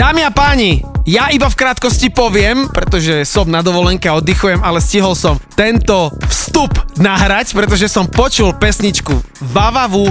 Dámy a páni, ja iba v krátkosti poviem, pretože som na dovolenke a oddychujem, ale stihol som tento vstup nahrať, pretože som počul pesničku Vavavu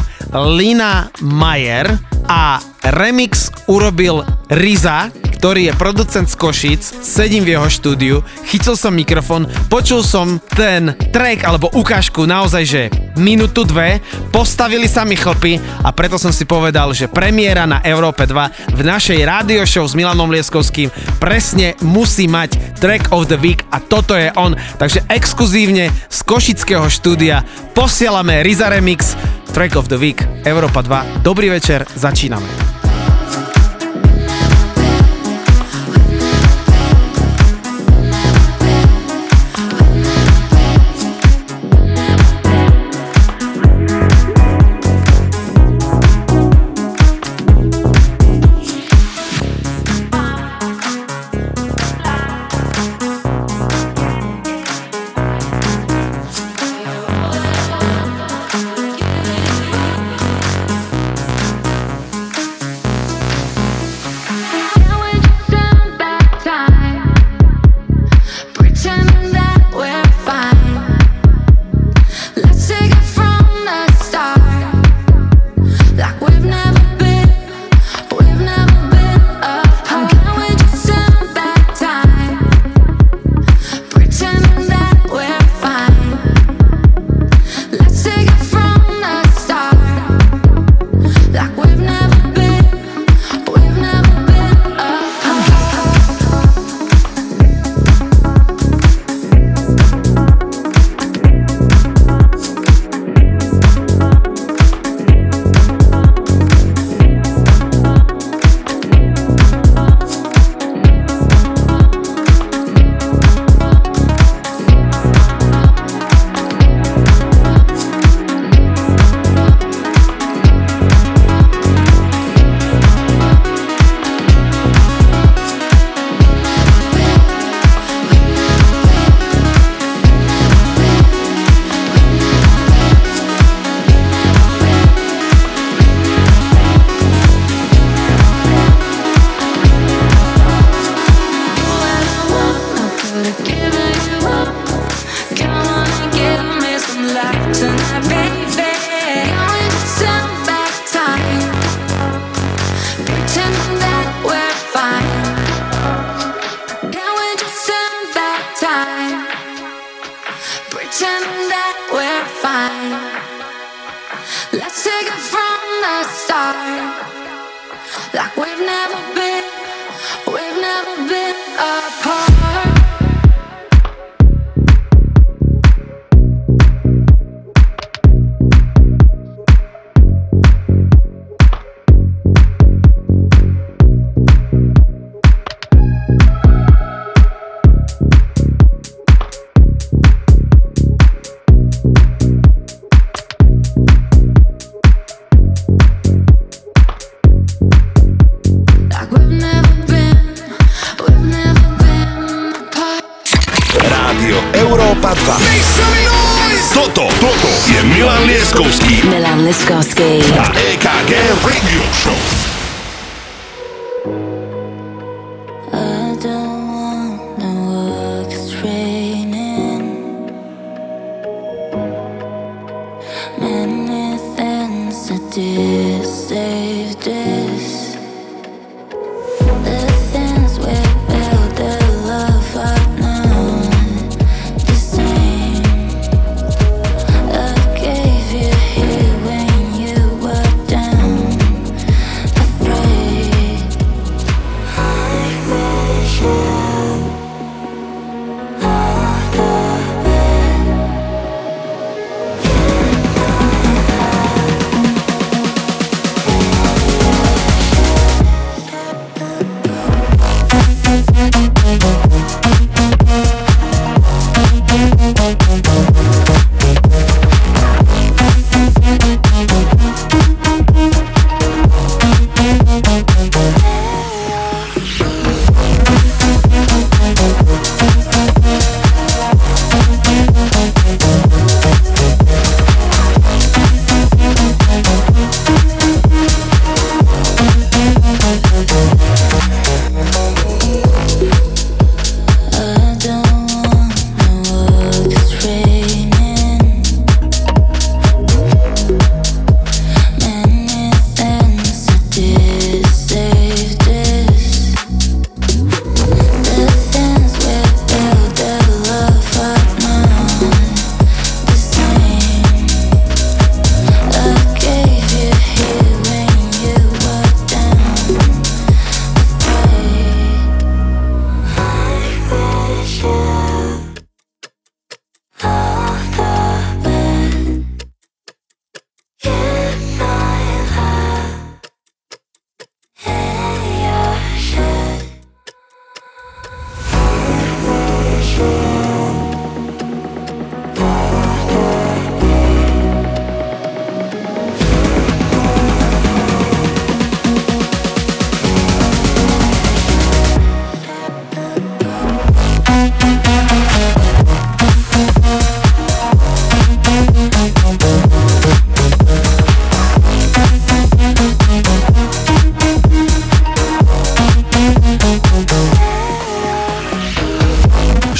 Lina Mayer a remix urobil Riza, ktorý je producent z Košic, sedím v jeho štúdiu, chytil som mikrofón, počul som ten track alebo ukážku naozaj, že minútu, dve, postavili sa mi chlpy a preto som si povedal, že premiéra na Európe 2 v našej rádio show s Milanom Lieskovským presne musí mať track of the week a toto je on. Takže exkluzívne z Košického štúdia posielame Riza Remix Track of the Week Európa 2. Dobrý večer, začíname.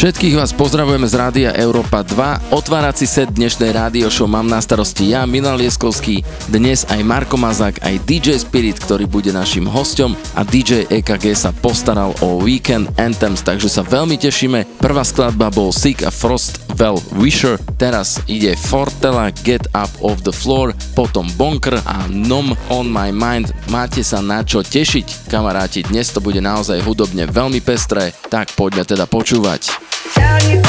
Všetkých vás pozdravujeme z Rádia Európa 2. Otvárací set dnešnej rádio show mám na starosti ja, Milan Lieskovský, dnes aj Marko Mazák, aj DJ Spirit, ktorý bude našim hostom a DJ EKG sa postaral o Weekend Anthems, takže sa veľmi tešíme. Prvá skladba bol Sick a Frost Well Wisher, teraz ide Fortela Get Up Off the Floor, potom Bonker a Nom On My Mind. Máte sa na čo tešiť, kamaráti, dnes to bude naozaj hudobne veľmi pestré, tak poďme teda počúvať. Down you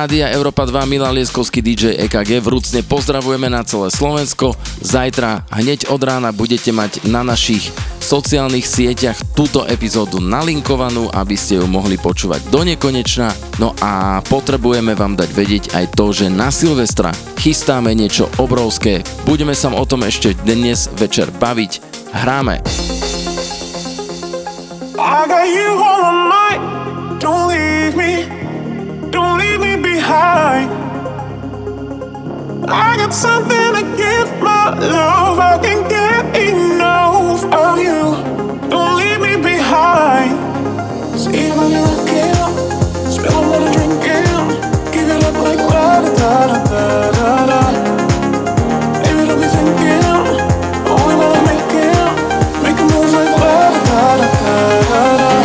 Rádia Európa 2 Milan Lieskovský DJ EKG vrúcne pozdravujeme na celé Slovensko. Zajtra hneď od rána budete mať na našich sociálnych sieťach túto epizódu nalinkovanú, aby ste ju mohli počúvať do nekonečna. No a potrebujeme vám dať vedieť aj to, že na Silvestra chystáme niečo obrovské. Budeme sa o tom ešte dnes večer baviť. Hráme. I got you on high. I got something to give my love. I can get enough of you. Don't leave me behind. See you when you're again. spill a little drinking. Give it up like da da da da da da. Maybe don't be thinking. Only what I'm making. Make a move like da da da da da.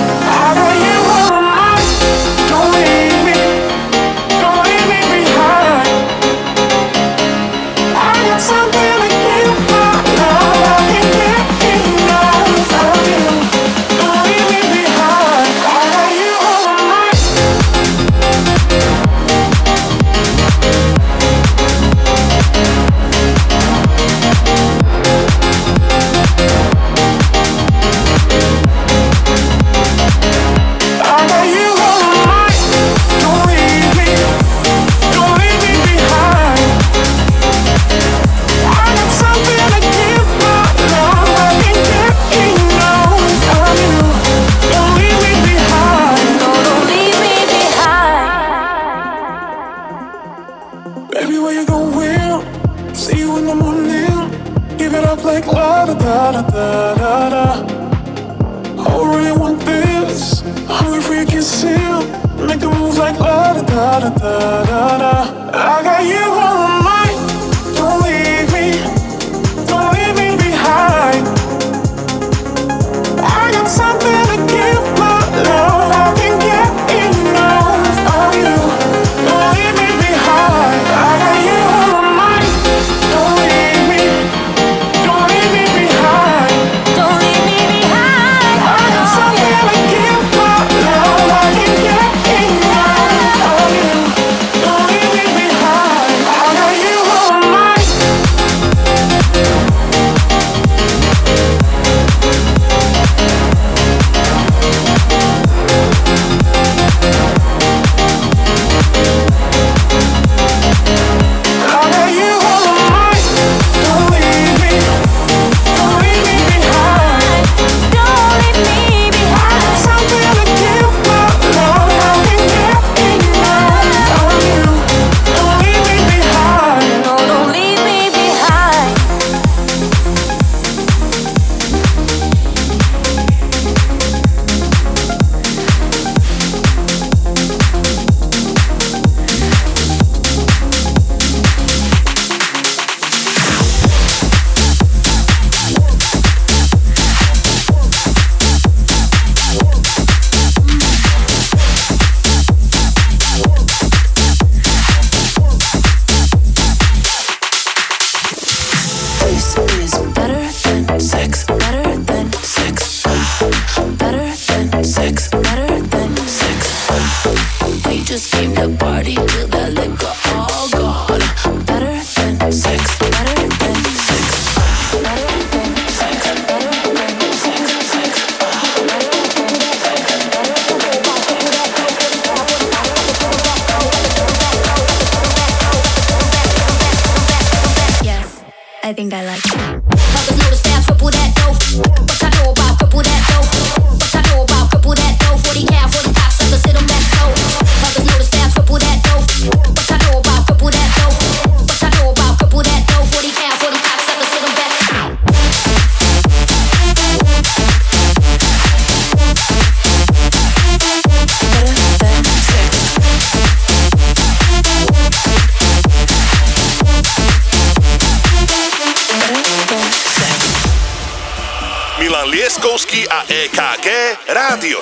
Rádio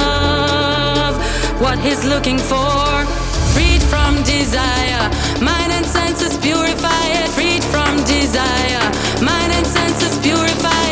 What he's looking for, freed from desire, mind and senses purify it, freed from desire, mind and senses purify it,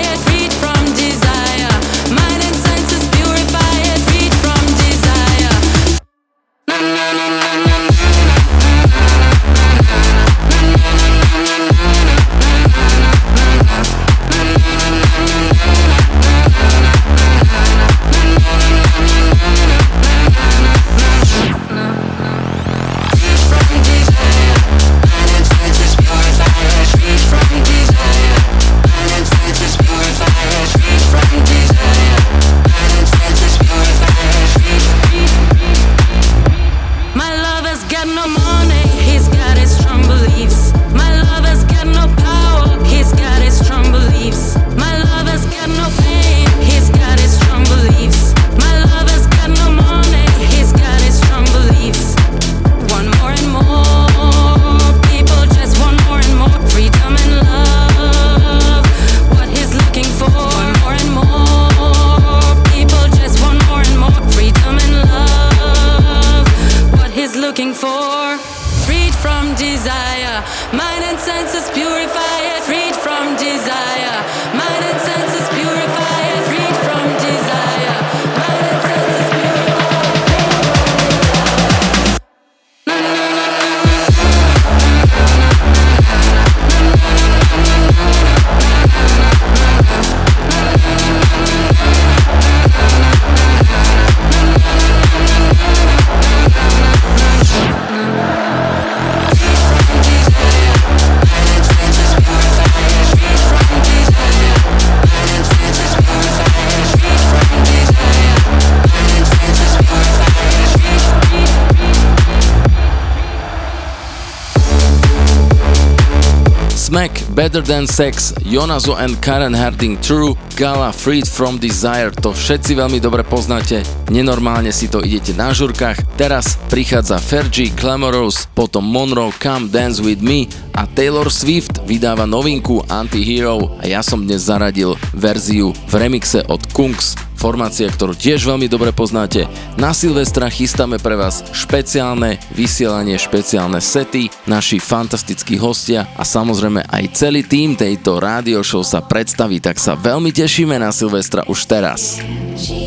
Better Than Sex, Jonazo and Karen Harding True, Gala Freed From Desire, to všetci veľmi dobre poznáte, nenormálne si to idete na žurkách. Teraz prichádza Fergie, Glamorous, potom Monroe, Come Dance With Me a Taylor Swift vydáva novinku Anti-Hero a ja som dnes zaradil verziu v remixe od Kungs, formácia, ktorú tiež veľmi dobre poznáte. Na Silvestra chystáme pre vás špeciálne vysielanie, špeciálne sety, naši fantastickí hostia a samozrejme aj celý tým tejto rádio show sa predstaví, tak sa veľmi tešíme na Silvestra už teraz. G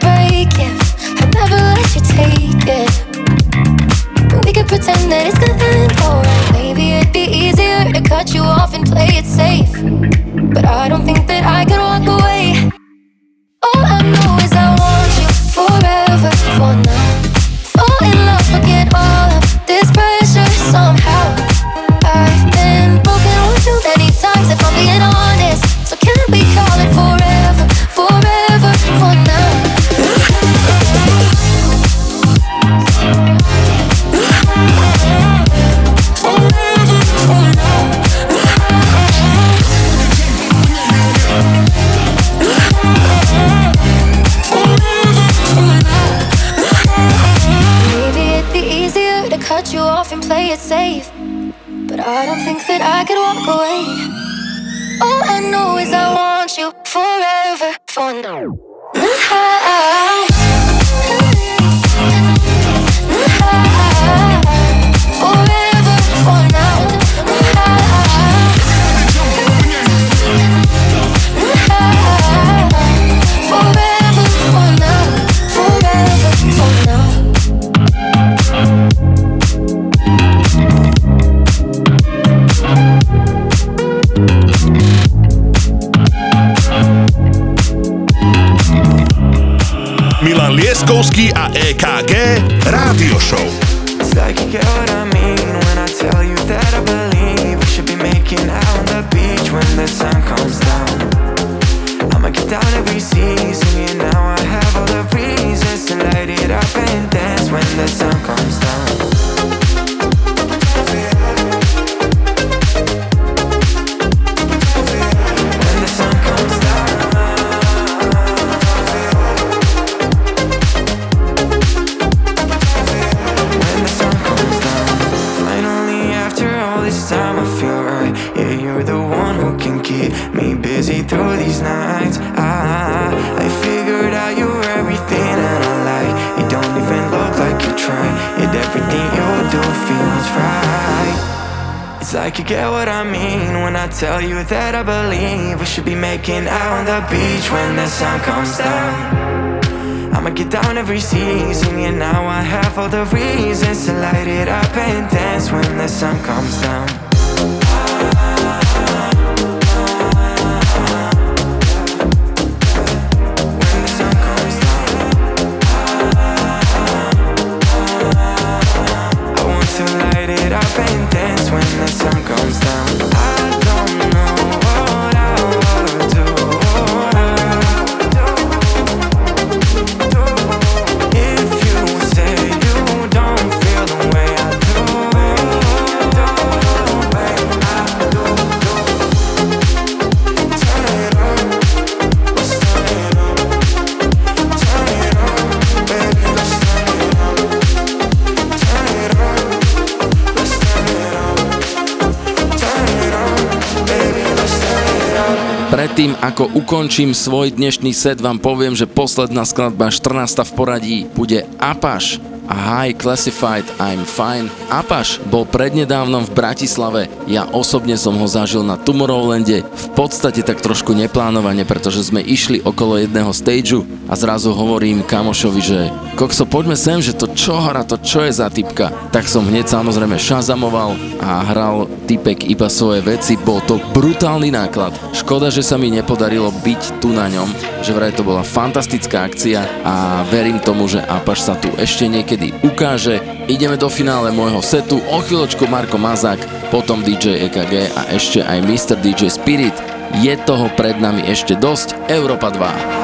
break it. I never let you take it. We could pretend that it's gonna end alright. Maybe it'd be easier to cut you off and play it safe. But I don't think that I could walk away. All I know for the ako ukončím svoj dnešný set, vám poviem, že posledná skladba 14. v poradí bude Apaš a High Classified I'm Fine. Apaš bol prednedávnom v Bratislave, ja osobne som ho zažil na Tomorrowlande, v podstate tak trošku neplánovane, pretože sme išli okolo jedného stageu a zrazu hovorím kamošovi, že kokso, poďme sem, že to čo hra, to čo je za typka. Tak som hneď samozrejme šazamoval a hral typek iba svoje veci, bol to brutálny náklad. Škoda, že sa mi nepodarilo byť tu na ňom, že vraj to bola fantastická akcia a verím tomu, že Apaš sa tu ešte niekedy ukáže. Ideme do finále môjho setu, o chvíľočku Marko Mazák, potom DJ EKG a ešte aj Mr. DJ Spirit. Je toho pred nami ešte dosť, Európa 2.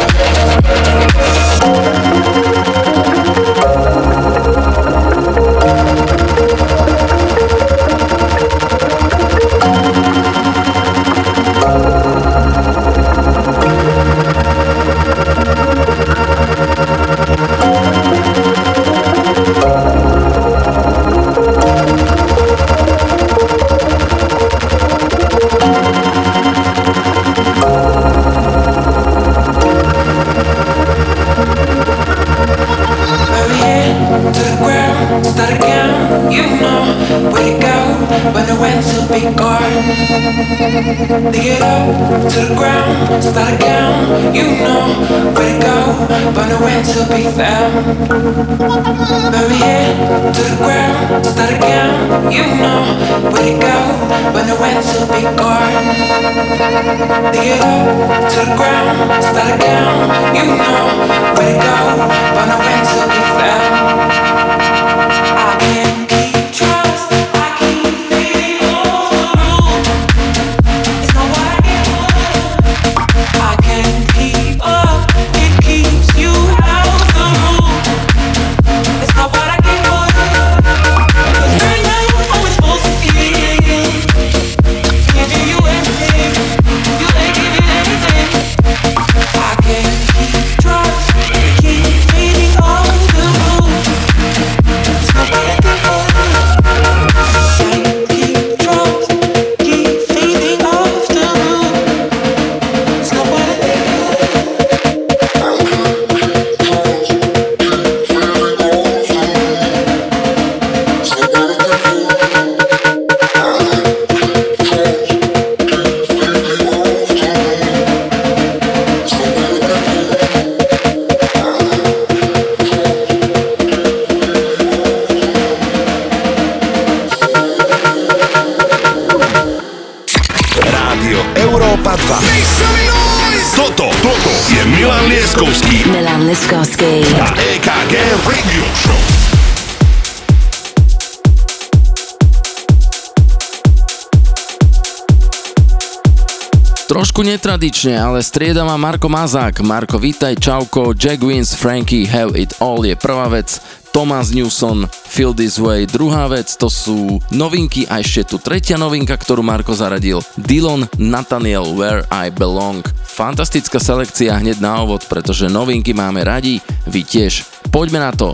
tradične, ale striedava Marko Mazák. Marko, vítaj, čauko, Jack Wins, Frankie, Have It All je prvá vec, Thomas Newson, Feel This Way, druhá vec, to sú novinky a ešte tu tretia novinka, ktorú Marko zaradil, Dylan Nathaniel, Where I Belong. Fantastická selekcia hneď na ovod, pretože novinky máme radi, vy tiež. Poďme na to,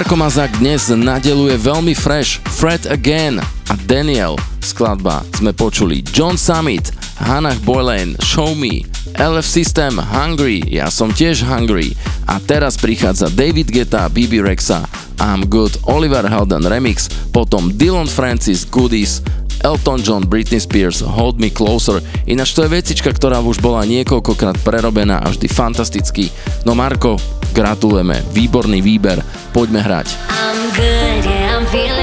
Marko Mazak dnes nadeluje veľmi fresh Fred Again a Daniel. Skladba sme počuli. John Summit, Hannah Boylan, Show Me, LF System, Hungry, ja som tiež Hungry. A teraz prichádza David Geta, BB Rexa, I'm Good, Oliver Helden Remix, potom Dylan Francis, Goodies, Elton John, Britney Spears, Hold Me Closer, ináč to je vecička, ktorá už bola niekoľkokrát prerobená a vždy fantastický. No Marko, gratulujeme, výborný výber, poďme hrať. I'm good, yeah, I'm feeling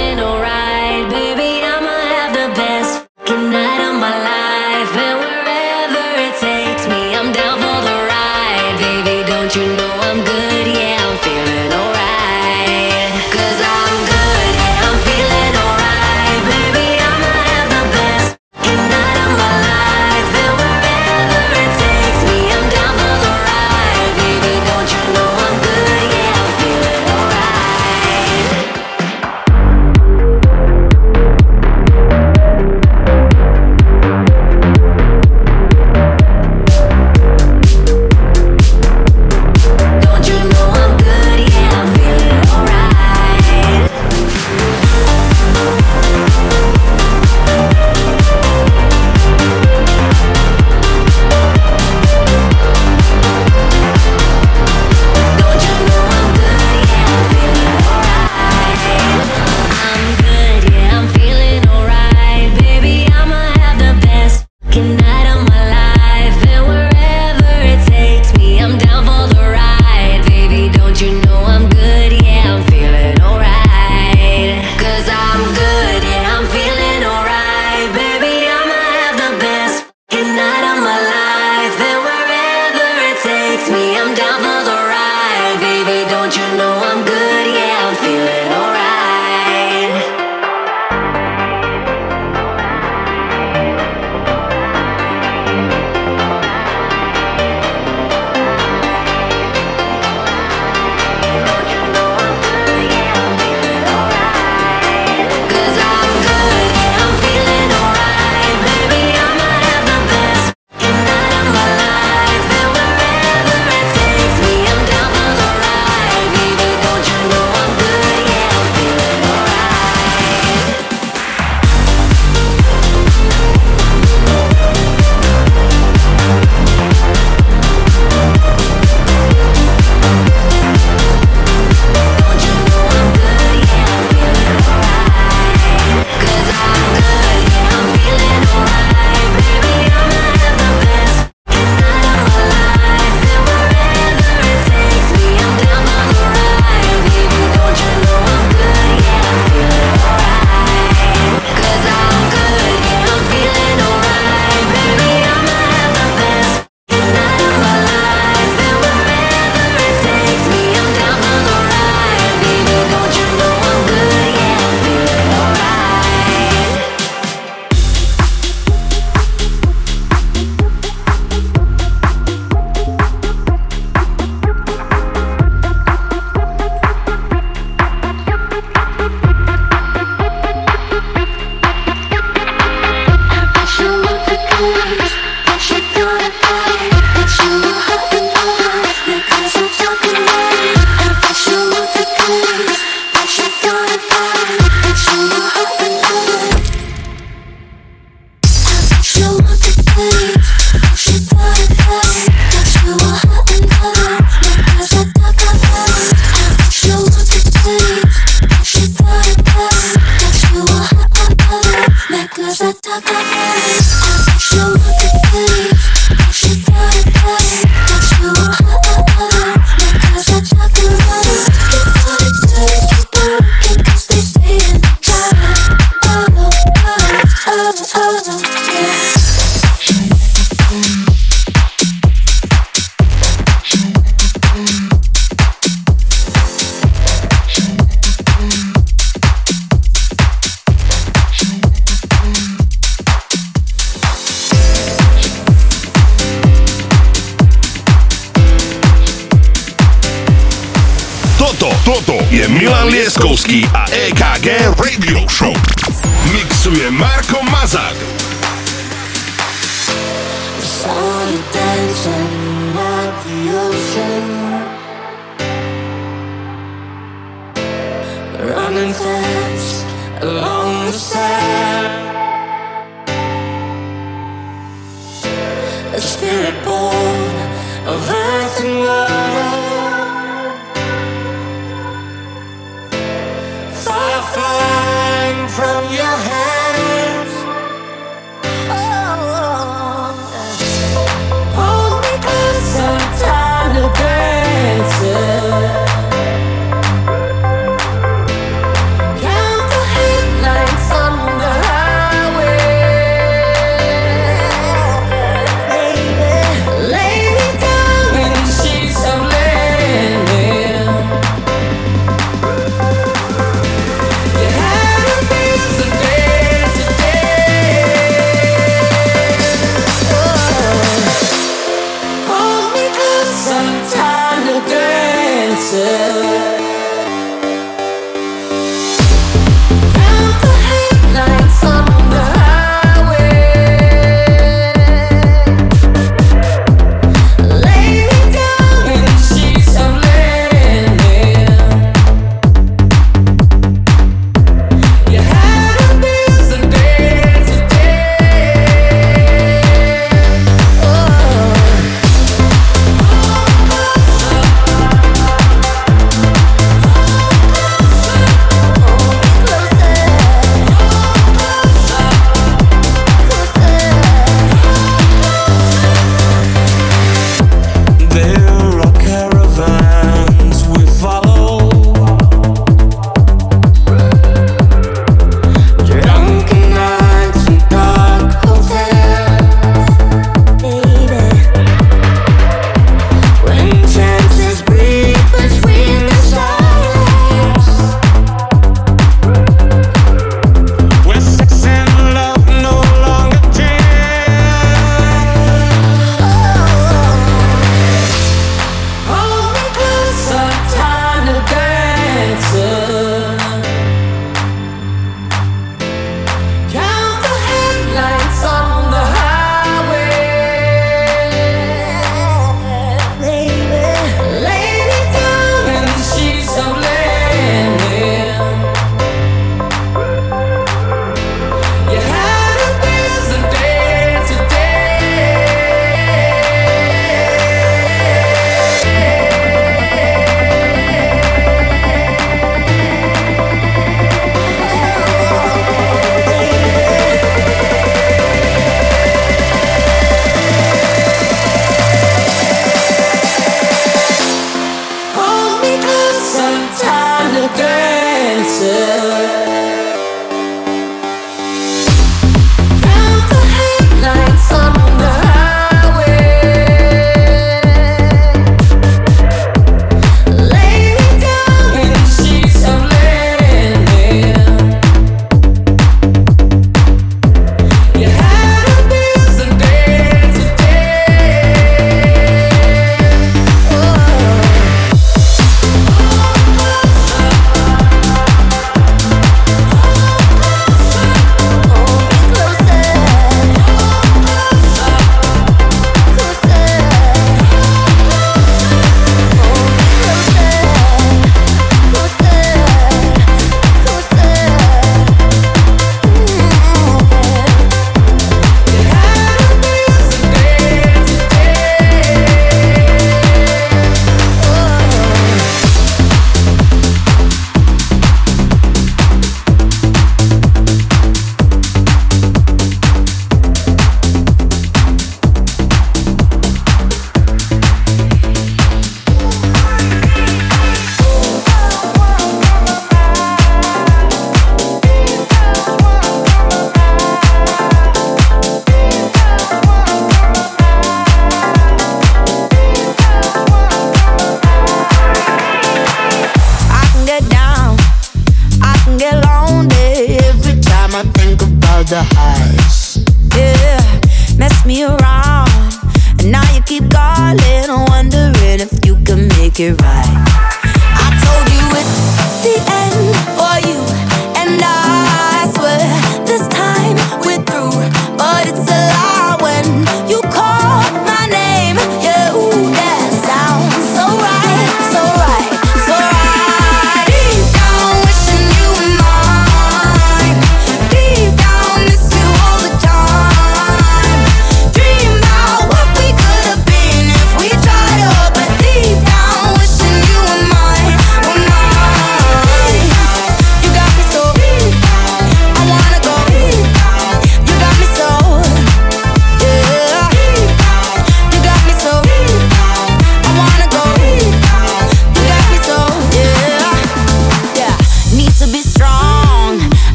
fire.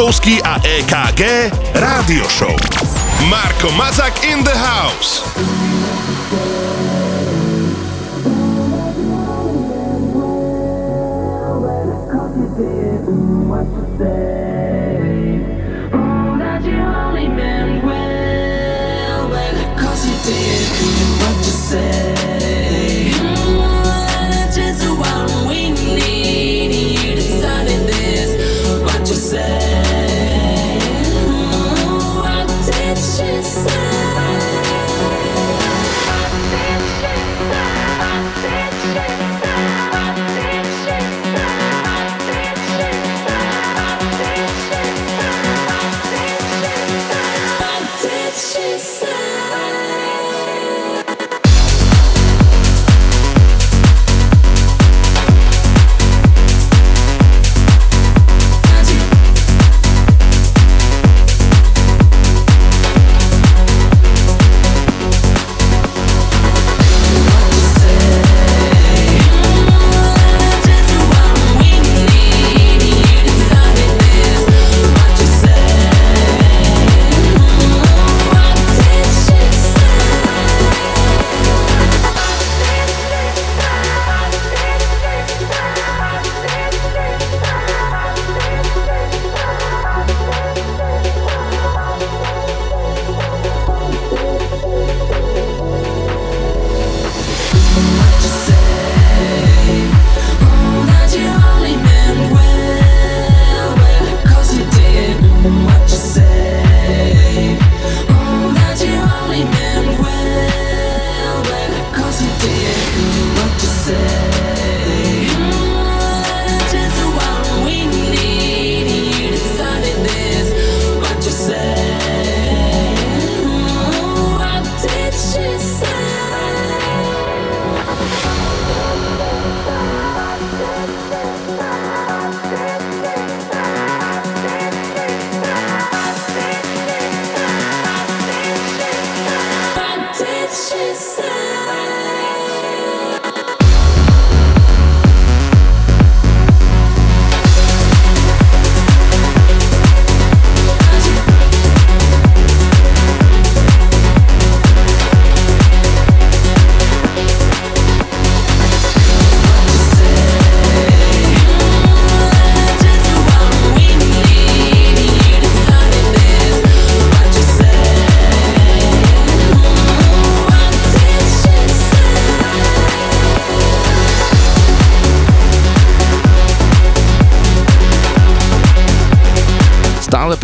Lipkovský a EKG Rádio Show. Marko Mazak in the house.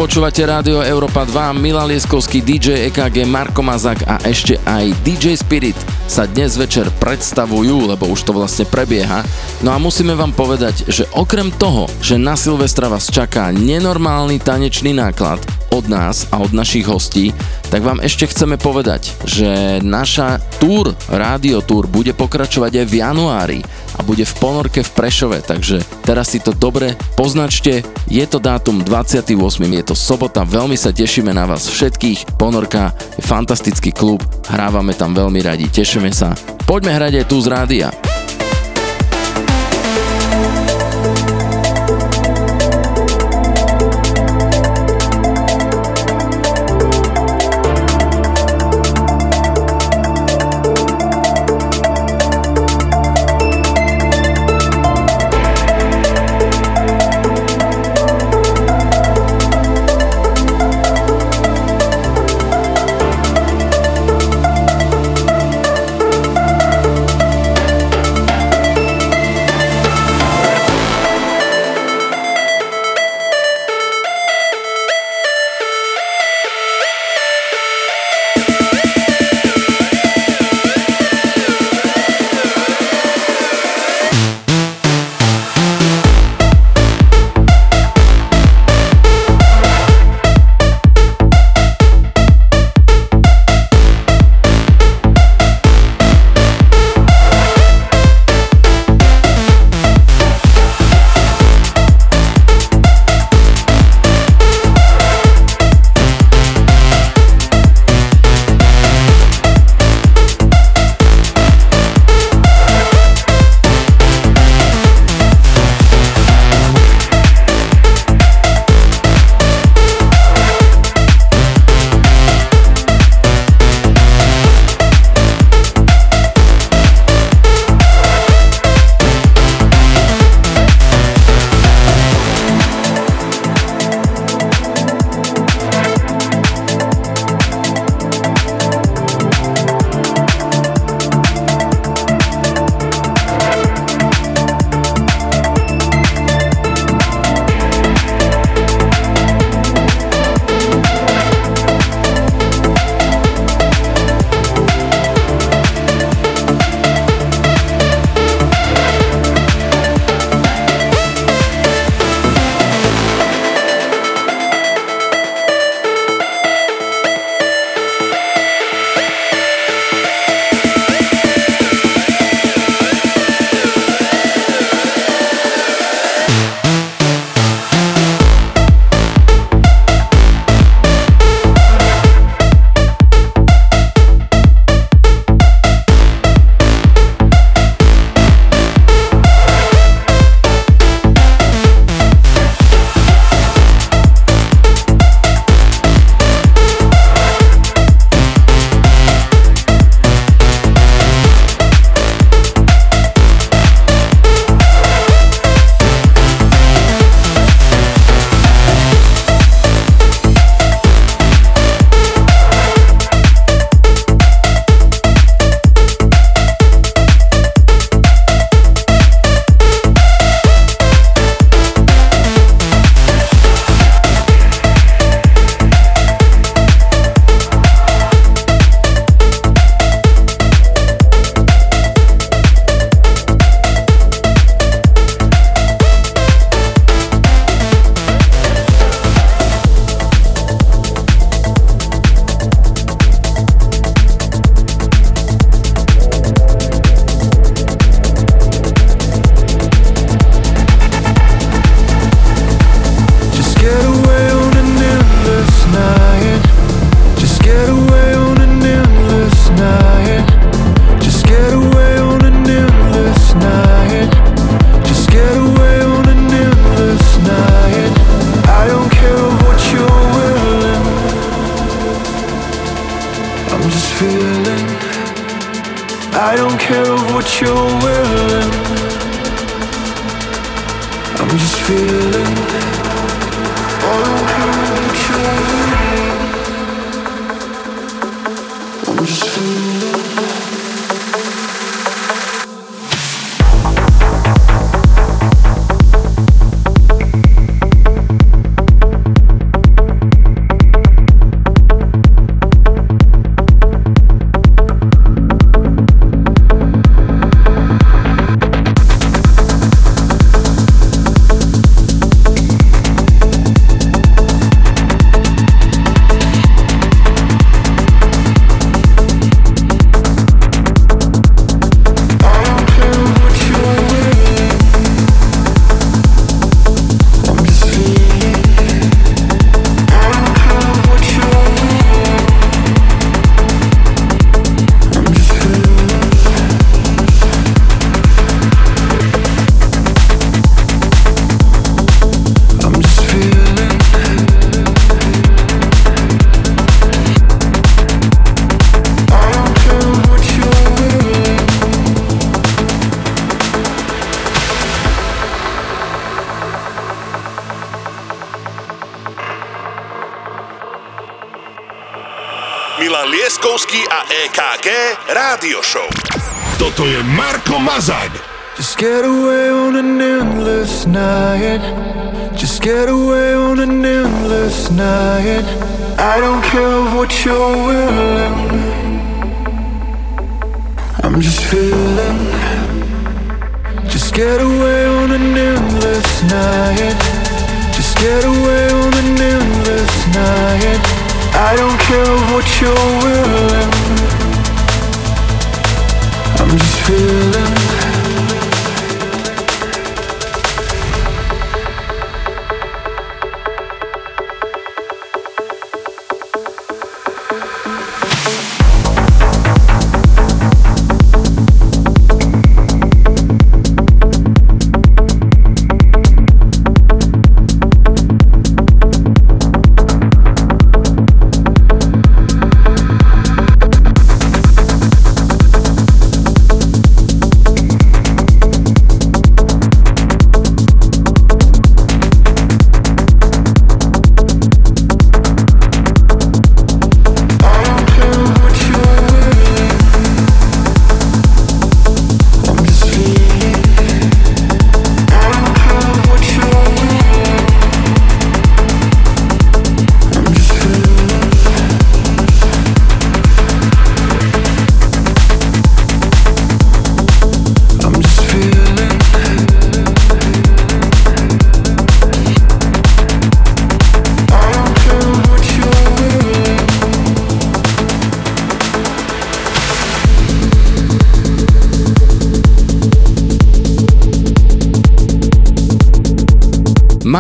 Počúvate rádio Európa 2, Milan Lieskovský, DJ EKG, Marko Mazak a ešte aj DJ Spirit sa dnes večer predstavujú, lebo už to vlastne prebieha. No a musíme vám povedať, že okrem toho, že na Silvestra vás čaká nenormálny tanečný náklad od nás a od našich hostí, tak vám ešte chceme povedať, že naša túr, rádio túr, bude pokračovať aj v januári a bude v ponorke v Prešove, takže teraz si to dobre poznačte, je to dátum 28. Je to sobota. Veľmi sa tešíme na vás všetkých. Ponorka je fantastický klub. Hrávame tam veľmi radi. Tešíme sa. Poďme hrať aj tu z rádia.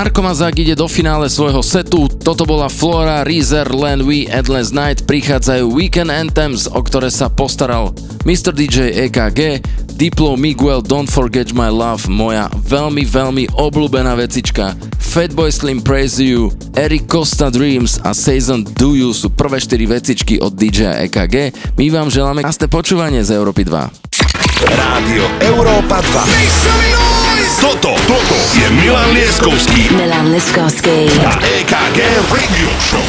Marko Mazák ide do finále svojho setu. Toto bola Flora, Reezer, Len We, Endless Night. Prichádzajú Weekend Anthems, o ktoré sa postaral Mr. DJ EKG, Diplo Miguel Don't Forget My Love, moja veľmi, veľmi obľúbená vecička. Fatboy Slim Praise You, Eric Costa Dreams a Season Do You sú prvé 4 vecičky od DJ EKG. My vám želáme krásne počúvanie z Európy 2. Rádio Európa 2. Toto, toto je Milan Lieskovský Milan Liskovsky. a EKG Radio Show.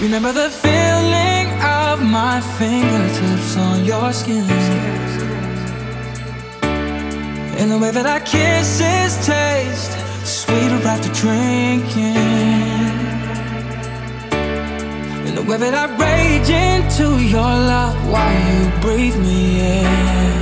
Remember the feeling of my fingertips on your skin. And the way that our kisses taste sweeter after drinking. And the way that I rage into your love while you breathe me in.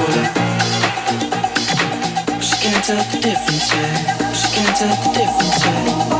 border. She can't tell the difference, yeah. She can't tell the difference, yeah.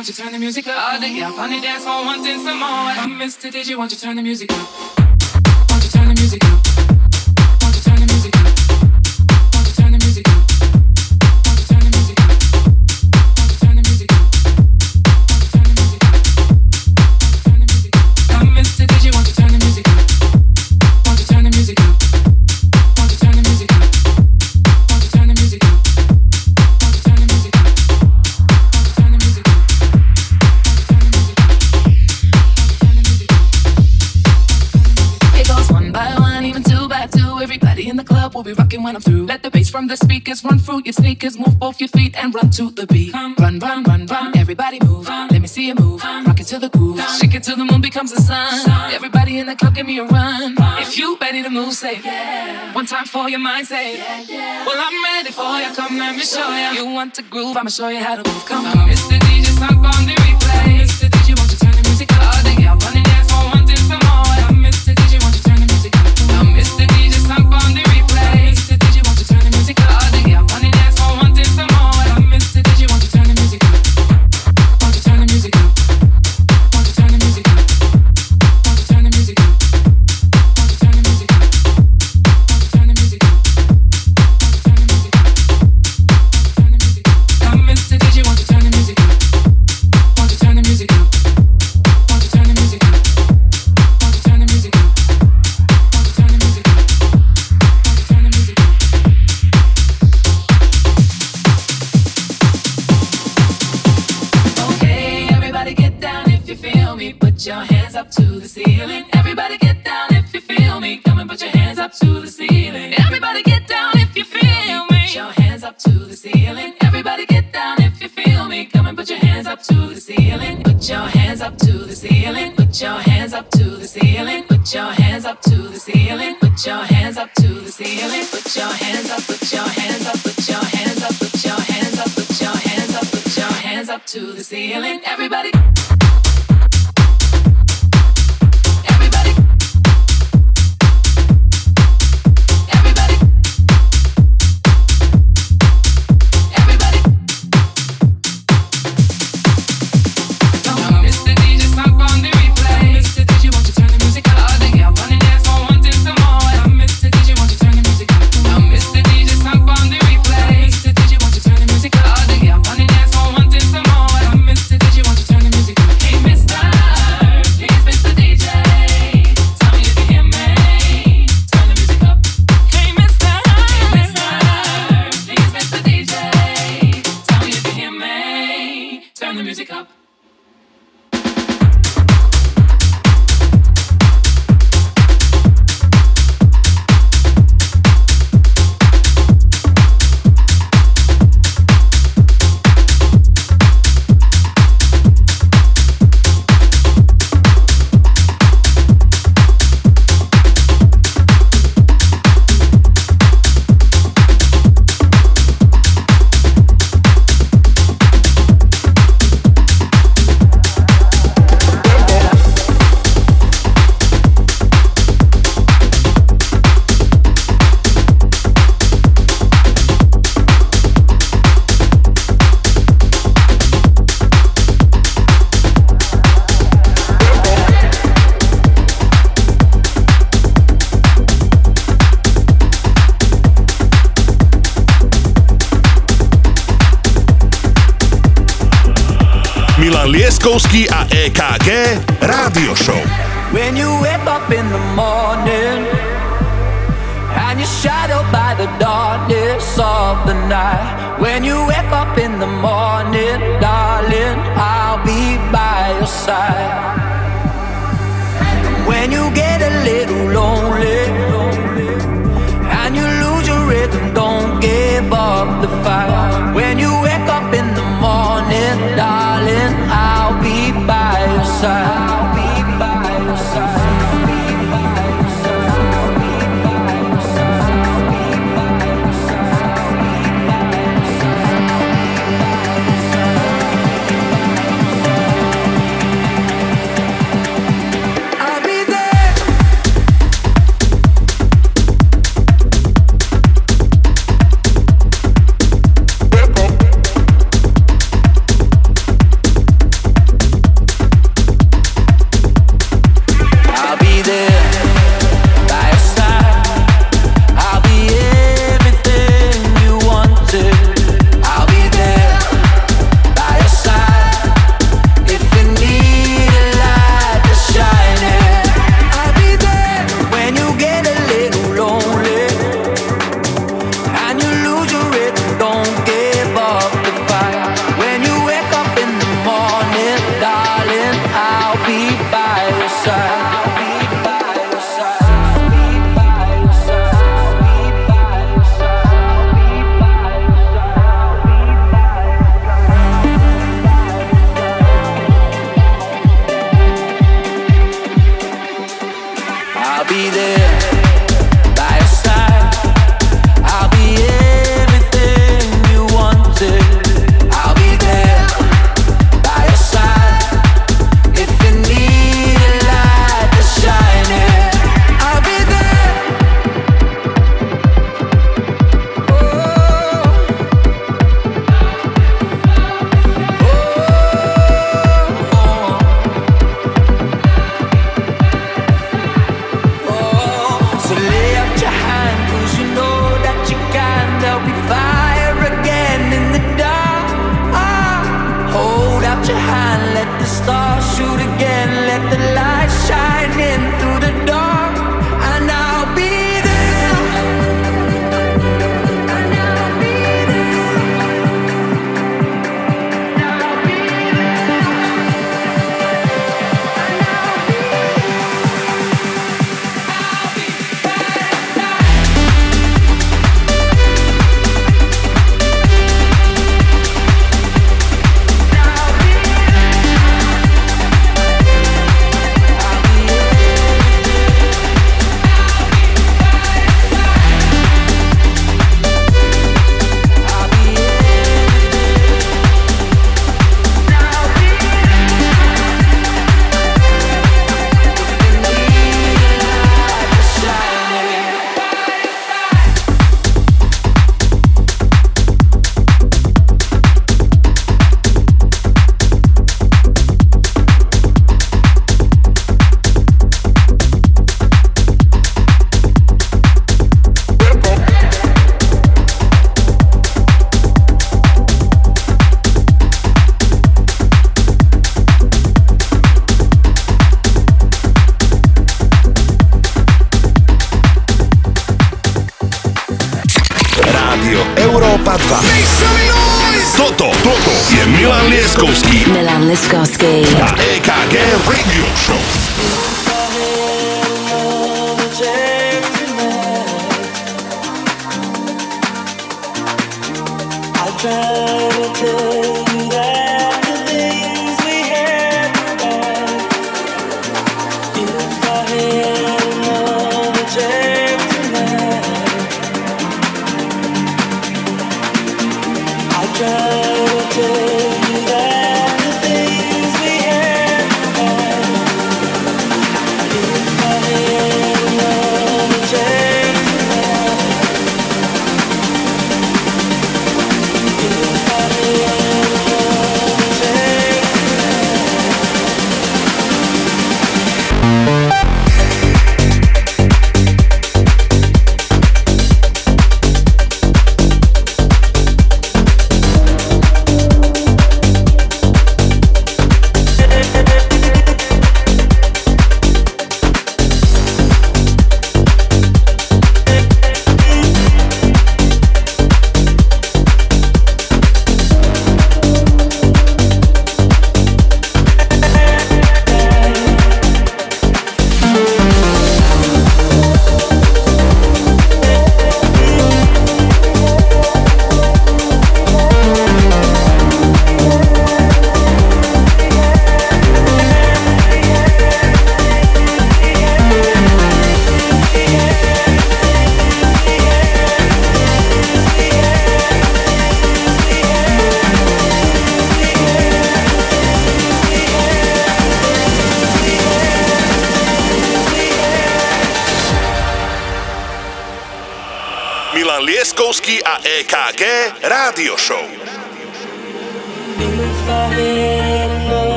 won't you turn the music up? All the y'all on the dance floor some more. I'm Mr. DJ, won't you turn the music up? the move, say yeah. One time for your mind, say yeah, yeah. Well, I'm ready for you, come let me show you You want to groove, I'ma show you how to move, come on Mr. DJ, stop on the Vitkovský a EKG Rádio Show. When you wake up in the morning And you're shadowed by the darkness of the night When you wake up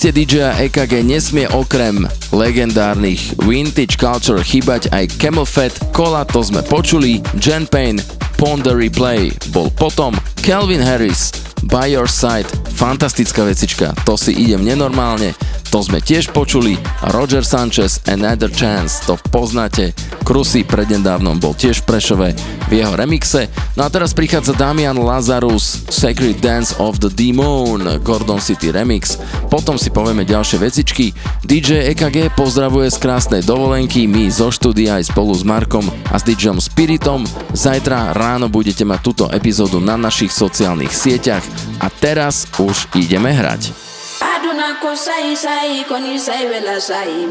playliste DJ EKG nesmie okrem legendárnych Vintage Culture chýbať aj Camel Fat, Cola, to sme počuli, Jen Payne, Ponder Replay bol potom, Calvin Harris, By Your Side, fantastická vecička, to si idem nenormálne, to sme tiež počuli, Roger Sanchez, Another Chance, to poznáte, Krusy prednedávnom bol tiež v Prešove, v jeho remixe. No a teraz prichádza Damian Lazarus Sacred Dance of the Demon Gordon City Remix. Potom si povieme ďalšie vecičky. DJ EKG pozdravuje z krásnej dovolenky, my zo štúdia aj spolu s Markom a s DJom Spiritom. Zajtra ráno budete mať túto epizódu na našich sociálnych sieťach a teraz už ideme hrať. aduna ko sai sai koni sai vela sai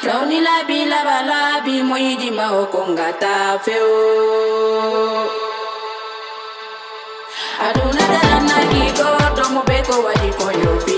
Krauni la bi launi labi laba labi moyidi maokonga ta feo. Aduna daranaki goto mobeko wadikonyopi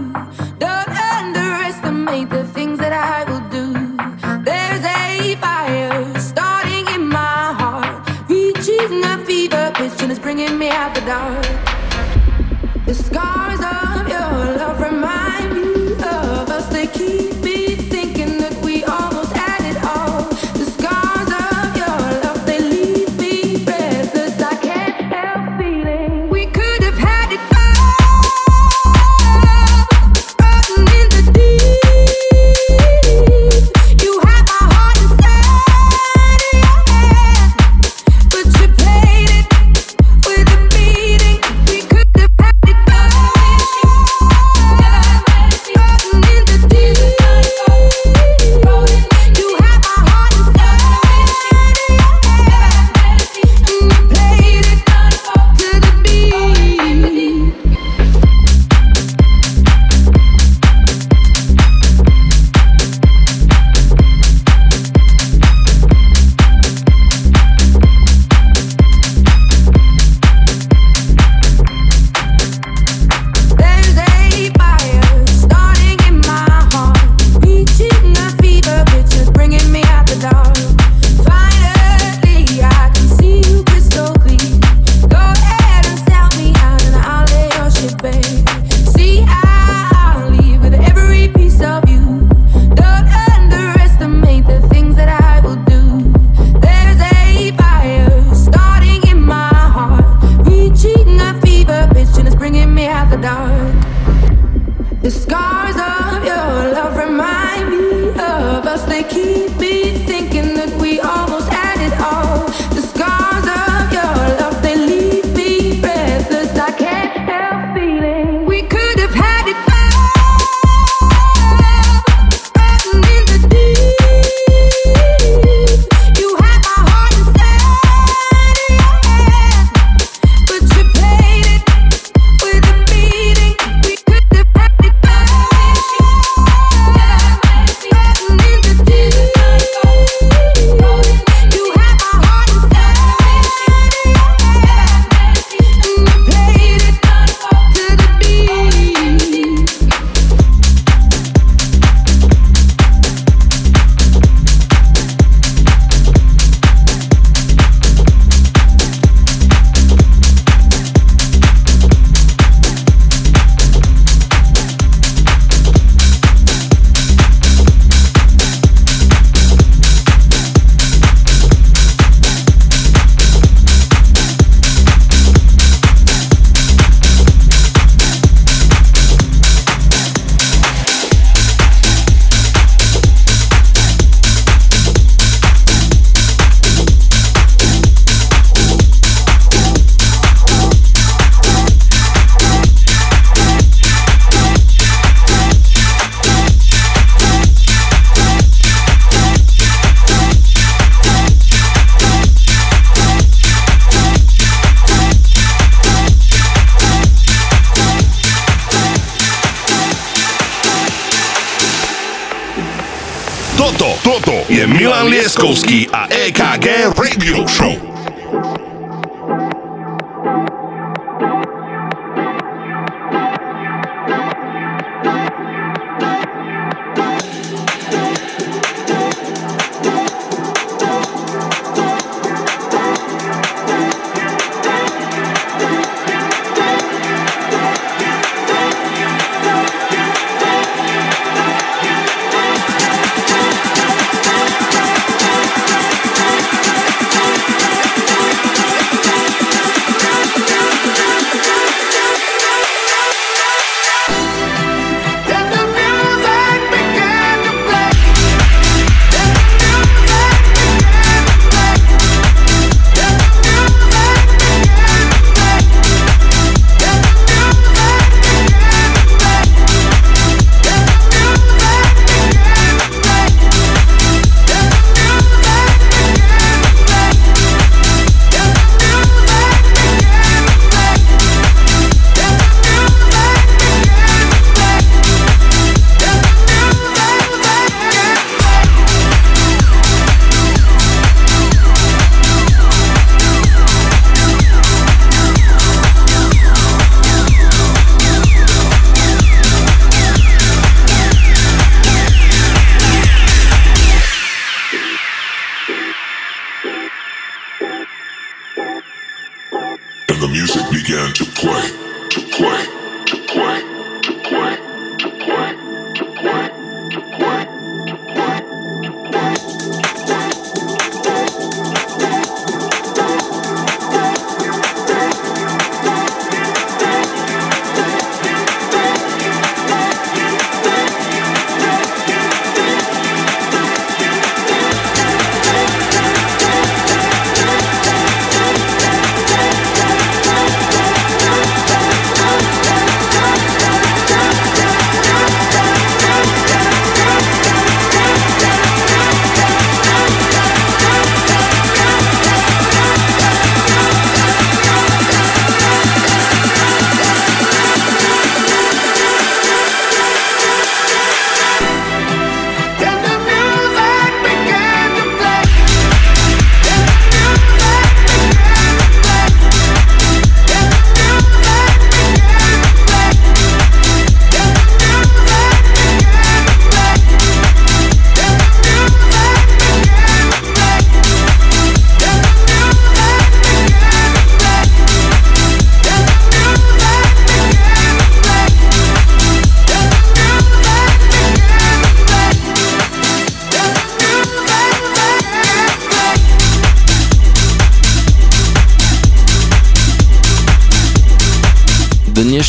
out.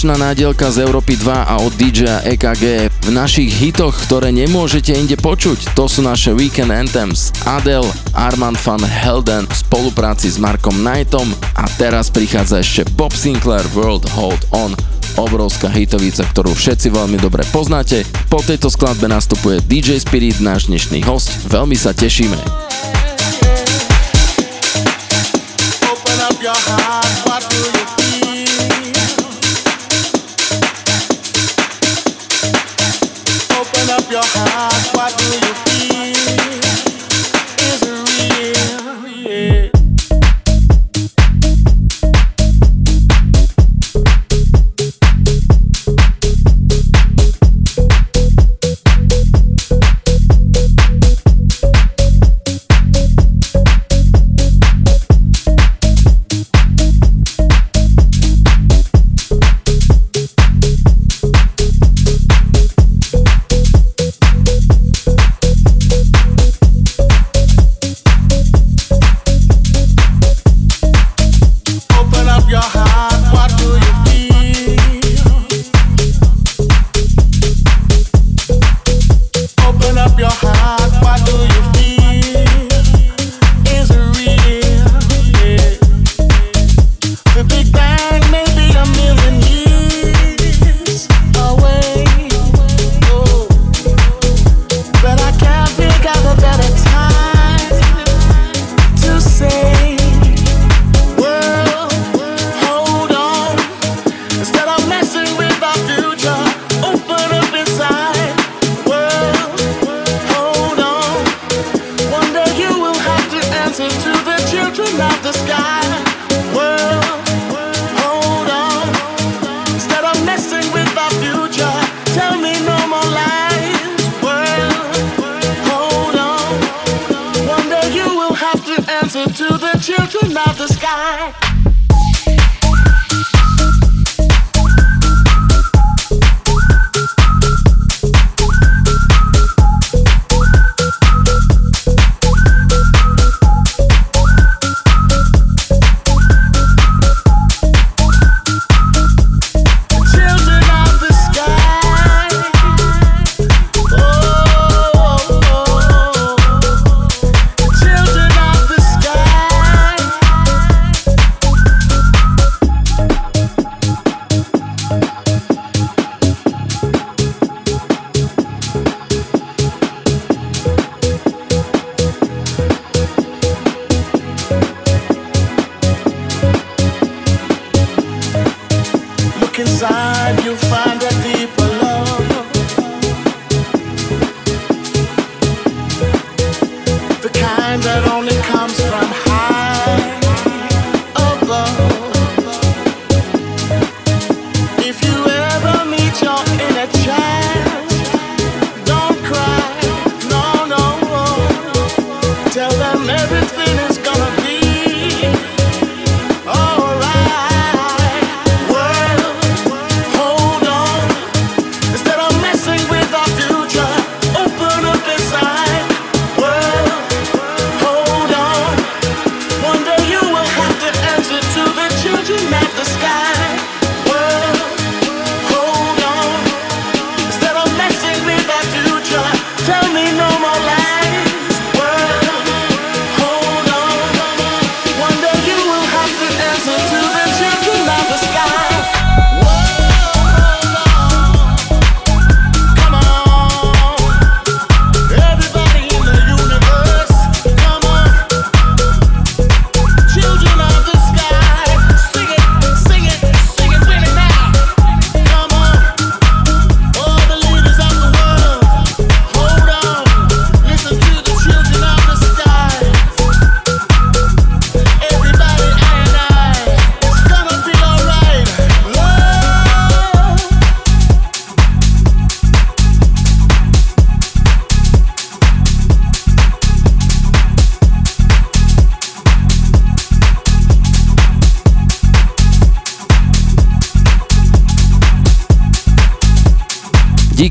tradičná nádielka z Európy 2 a od DJ EKG v našich hitoch, ktoré nemôžete inde počuť. To sú naše Weekend Anthems Adele, Armand van Helden v spolupráci s Markom Knightom a teraz prichádza ešte Bob Sinclair World Hold On obrovská hitovica, ktorú všetci veľmi dobre poznáte. Po tejto skladbe nastupuje DJ Spirit, náš dnešný host. Veľmi sa tešíme.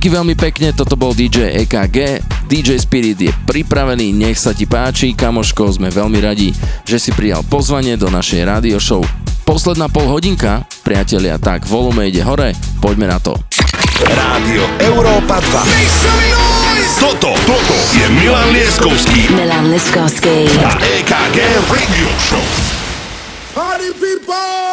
Díky veľmi pekne, toto bol DJ EKG. DJ Spirit je pripravený, nech sa ti páči, kamoško, sme veľmi radi, že si prijal pozvanie do našej radio show. Posledná pol hodinka, priatelia, tak volume ide hore, poďme na to. Rádio Európa 2 Toto, toto je Milan Leskovský Milan Leskovský a EKG Radio Show Party people!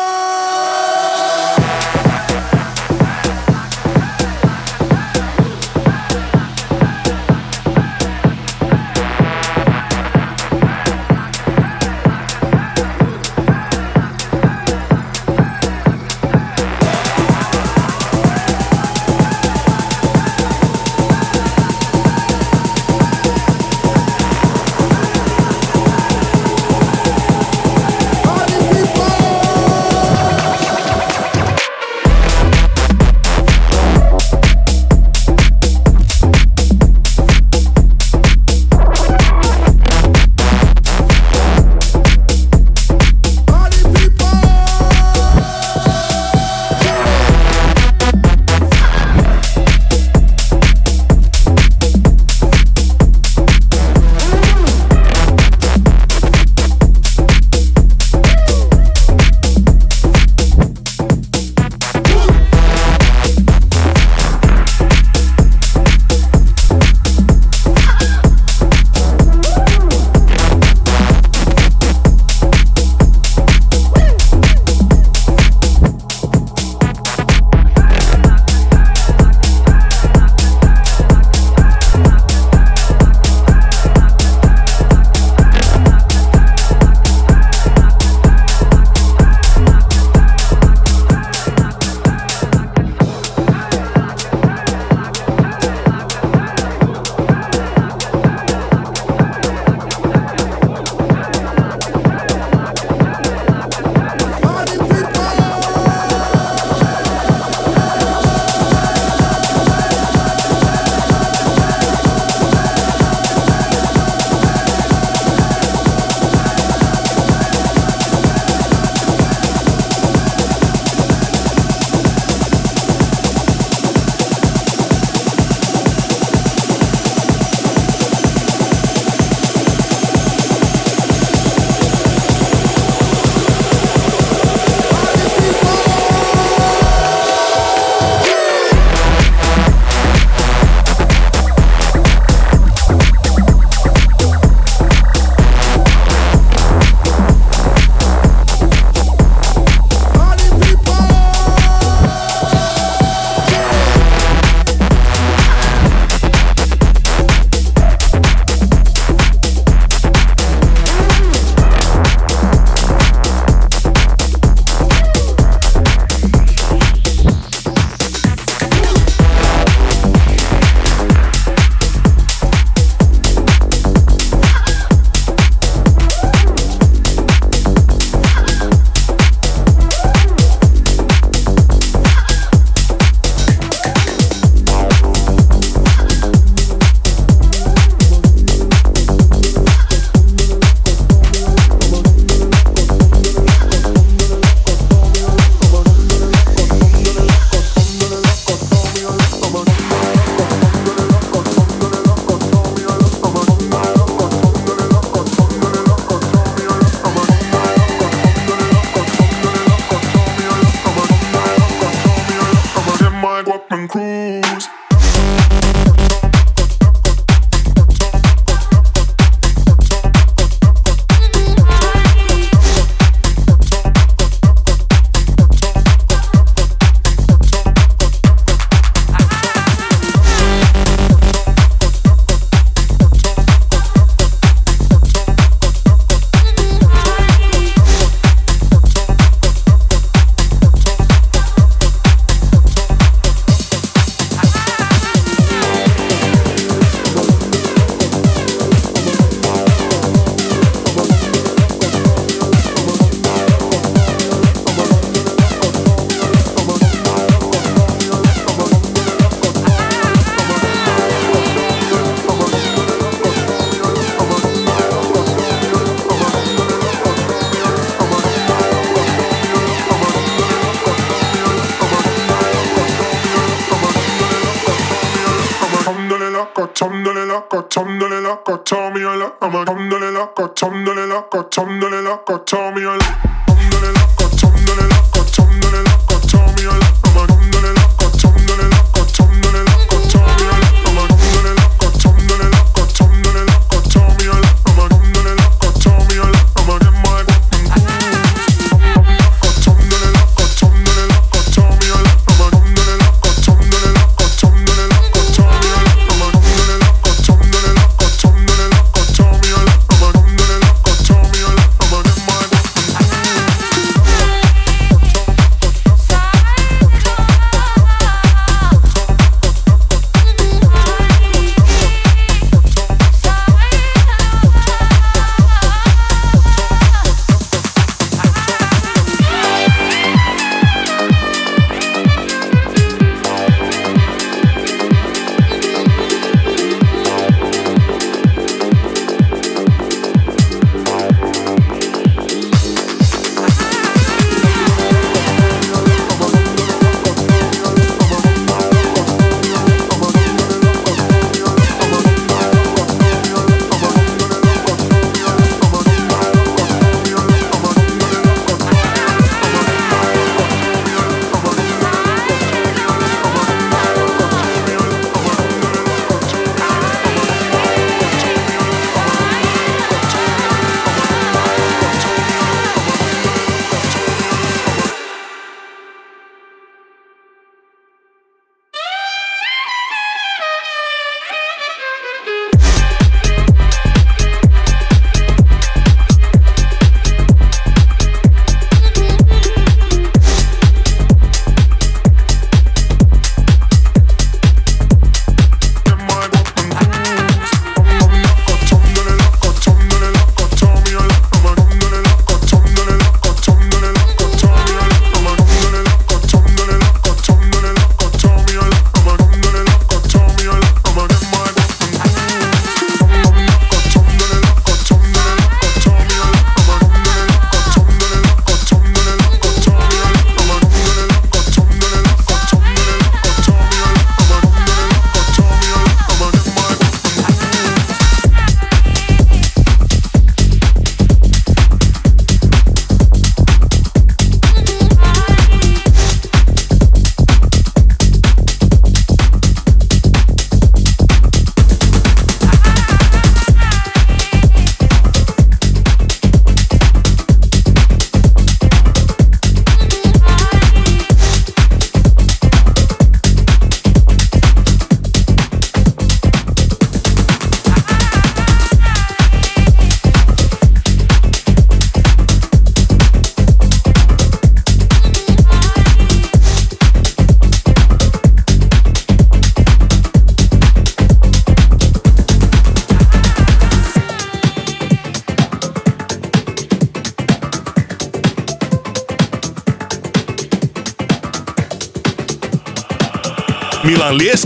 alhamdulillah, alhamdulillah, alhamdulillah, alhamdulillah, alhamdulillah.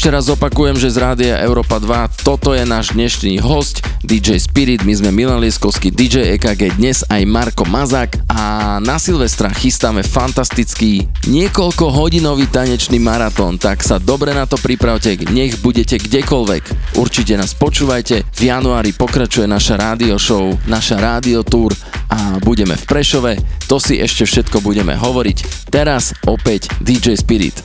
Ešte raz opakujem, že z Rádia Európa 2 toto je náš dnešný host DJ Spirit, my sme Milan Lieskovský, DJ EKG, dnes aj Marko mazak a na Silvestra chystáme fantastický niekoľko hodinový tanečný maratón, tak sa dobre na to pripravte, nech budete kdekoľvek. Určite nás počúvajte, v januári pokračuje naša rádio show, naša rádio tour a budeme v Prešove, to si ešte všetko budeme hovoriť. Teraz opäť DJ Spirit.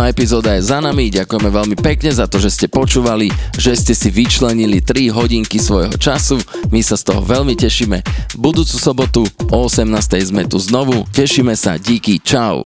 58. epizóda je za nami, ďakujeme veľmi pekne za to, že ste počúvali, že ste si vyčlenili 3 hodinky svojho času, my sa z toho veľmi tešíme. Budúcu sobotu o 18. sme tu znovu, tešíme sa, díky, čau.